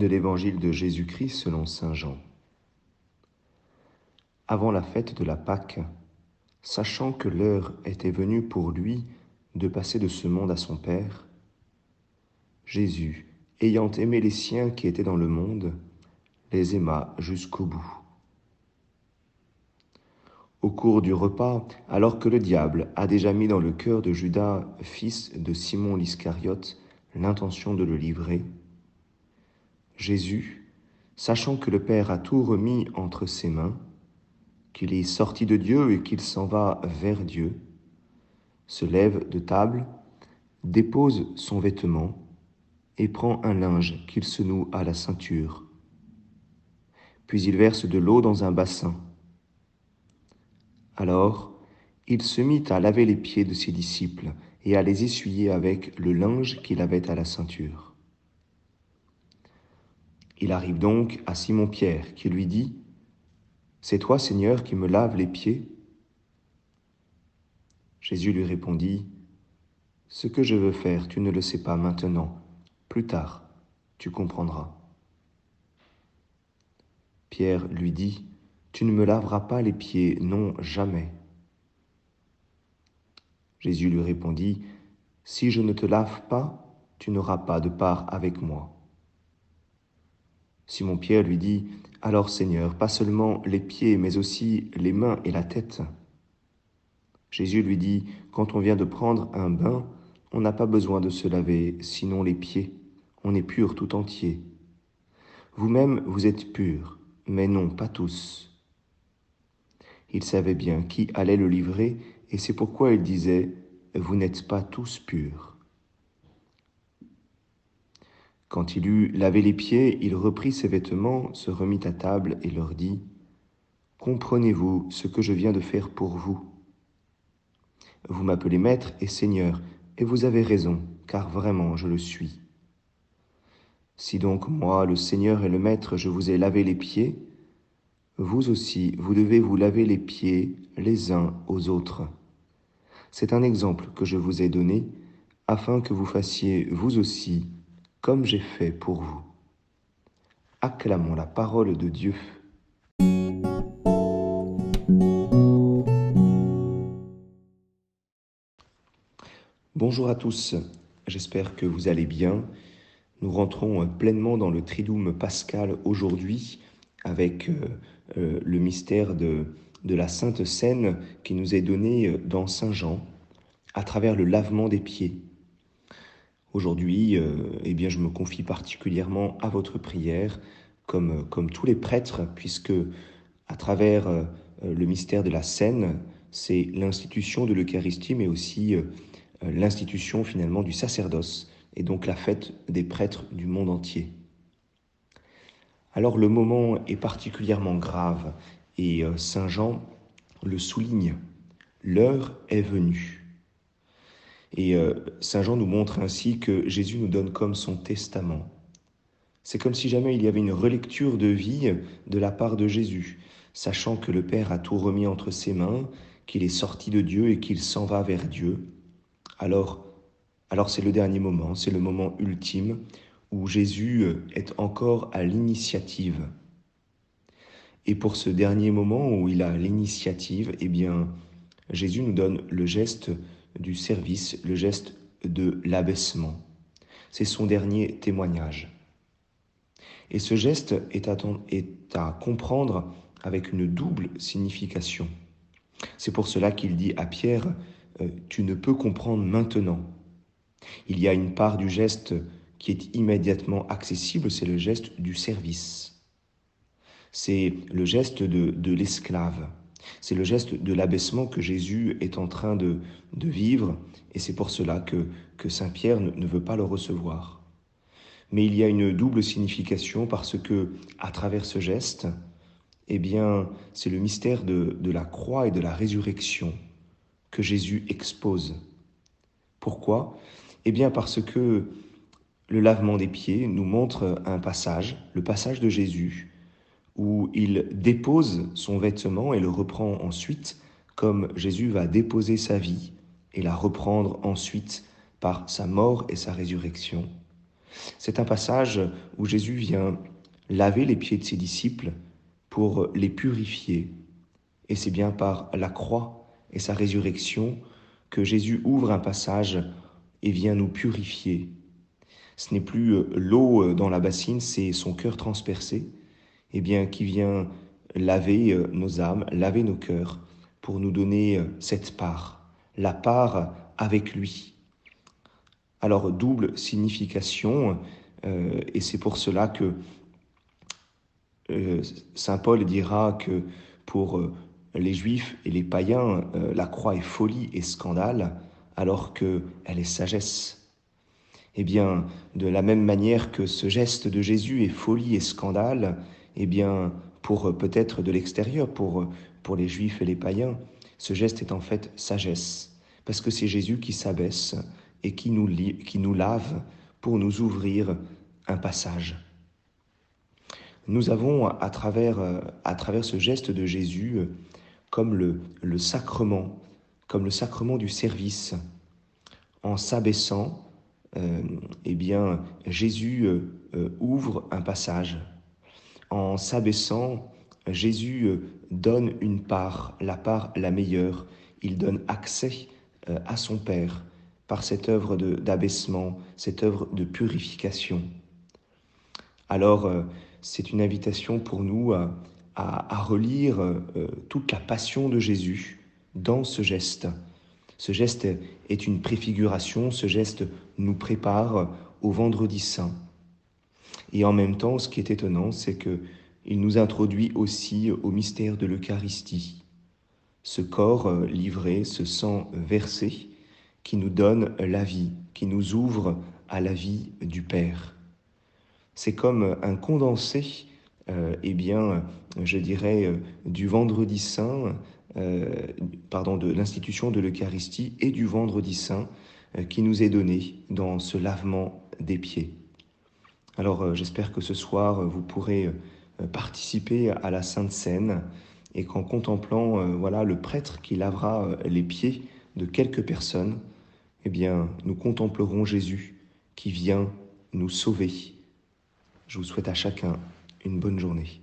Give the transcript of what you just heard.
de l'Évangile de Jésus-Christ selon Saint Jean. Avant la fête de la Pâque, sachant que l'heure était venue pour lui de passer de ce monde à son Père, Jésus, ayant aimé les siens qui étaient dans le monde, les aima jusqu'au bout. Au cours du repas, alors que le diable a déjà mis dans le cœur de Judas, fils de Simon l'Iscariote, l'intention de le livrer, Jésus, sachant que le Père a tout remis entre ses mains, qu'il est sorti de Dieu et qu'il s'en va vers Dieu, se lève de table, dépose son vêtement et prend un linge qu'il se noue à la ceinture. Puis il verse de l'eau dans un bassin. Alors, il se mit à laver les pieds de ses disciples et à les essuyer avec le linge qu'il avait à la ceinture. Il arrive donc à Simon-Pierre qui lui dit, C'est toi, Seigneur, qui me laves les pieds? Jésus lui répondit, Ce que je veux faire, tu ne le sais pas maintenant, plus tard, tu comprendras. Pierre lui dit, Tu ne me laveras pas les pieds, non, jamais. Jésus lui répondit, Si je ne te lave pas, tu n'auras pas de part avec moi. Simon-Pierre lui dit, Alors Seigneur, pas seulement les pieds, mais aussi les mains et la tête. Jésus lui dit, Quand on vient de prendre un bain, on n'a pas besoin de se laver, sinon les pieds. On est pur tout entier. Vous-même, vous êtes purs, mais non, pas tous. Il savait bien qui allait le livrer, et c'est pourquoi il disait, Vous n'êtes pas tous purs. Quand il eut lavé les pieds, il reprit ses vêtements, se remit à table et leur dit, Comprenez-vous ce que je viens de faire pour vous? Vous m'appelez maître et seigneur, et vous avez raison, car vraiment je le suis. Si donc moi, le Seigneur et le Maître, je vous ai lavé les pieds, vous aussi, vous devez vous laver les pieds les uns aux autres. C'est un exemple que je vous ai donné, afin que vous fassiez vous aussi comme j'ai fait pour vous. Acclamons la parole de Dieu. Bonjour à tous, j'espère que vous allez bien. Nous rentrons pleinement dans le Triduum pascal aujourd'hui avec euh, euh, le mystère de, de la Sainte Seine qui nous est donné dans Saint Jean à travers le lavement des pieds. Aujourd'hui, euh, eh je me confie particulièrement à votre prière, comme, comme tous les prêtres, puisque à travers euh, le mystère de la scène, c'est l'institution de l'Eucharistie, mais aussi euh, l'institution finalement du sacerdoce, et donc la fête des prêtres du monde entier. Alors le moment est particulièrement grave, et Saint Jean le souligne. L'heure est venue. Et euh, Saint Jean nous montre ainsi que Jésus nous donne comme son testament. C'est comme si jamais il y avait une relecture de vie de la part de Jésus, sachant que le Père a tout remis entre ses mains, qu'il est sorti de Dieu et qu'il s'en va vers Dieu. Alors, alors c'est le dernier moment, c'est le moment ultime où Jésus est encore à l'initiative. Et pour ce dernier moment où il a l'initiative, eh bien, Jésus nous donne le geste du service, le geste de l'abaissement. C'est son dernier témoignage. Et ce geste est à, à comprendre avec une double signification. C'est pour cela qu'il dit à Pierre, euh, tu ne peux comprendre maintenant. Il y a une part du geste qui est immédiatement accessible, c'est le geste du service. C'est le geste de l'esclave. C'est le geste de l'abaissement que Jésus est en train de, vivre, et c'est pour cela que, que Saint Pierre ne, veut pas le recevoir. Mais il y a une double signification parce que, à travers ce geste, eh bien, c'est le mystère de, de la croix et de la résurrection que Jésus expose. Pourquoi? Eh bien, parce que le lavement des pieds nous montre un passage, le passage de Jésus, où il dépose son vêtement et le reprend ensuite, comme Jésus va déposer sa vie et la reprendre ensuite par sa mort et sa résurrection. C'est un passage où Jésus vient laver les pieds de ses disciples pour les purifier. Et c'est bien par la croix et sa résurrection que Jésus ouvre un passage et vient nous purifier. Ce n'est plus euh, l'eau euh, dans la bassine, c'est son cœur transpercé, eh bien, qui vient laver euh, nos âmes, laver nos cœurs, pour nous donner cette part, la part avec lui. Alors, double signification, et c'est pour cela que Saint Paul dira que pour les juifs et les païens, la croix est folie et scandale, alors qu'elle est sagesse. Eh bien, de la même manière que ce geste de Jésus est folie et scandale, eh bien, pour peut-être de l'extérieur, pour, pour les juifs et les païens, ce geste est en fait sagesse, parce que c'est Jésus qui s'abaisse et qui nous, qui nous lave pour nous ouvrir un passage. Nous avons, à travers, à travers ce geste de Jésus, comme le, le sacrement, comme le sacrement du service. En s'abaissant, euh, eh bien, Jésus euh, euh, ouvre un passage. En s'abaissant, Jésus donne une part, la part la meilleure. Il donne accès à son Père par cette œuvre d'abaissement, cette œuvre de purification. Alors, c'est une invitation pour nous à, à relire toute la passion de Jésus, dans ce geste. Ce geste est une préfiguration, ce geste nous prépare au vendredi saint. Et en même temps, ce qui est étonnant, c'est que il nous introduit aussi au mystère de l'Eucharistie. Ce corps livré, ce sang versé, qui nous donne la vie, qui nous ouvre à la vie du Père. C'est comme un condensé, euh, eh bien, je dirais, du vendredi saint euh, pardon, de l'institution de l'Eucharistie et du Vendredi Saint euh, qui nous est donné dans ce lavement des pieds. Alors euh, j'espère que ce soir vous pourrez participer à la Sainte Seine et qu'en contemplant voilà le prêtre qui lavera les pieds de quelques personnes, eh bien nous contemplerons Jésus qui vient nous sauver. Je vous souhaite à chacun une bonne journée.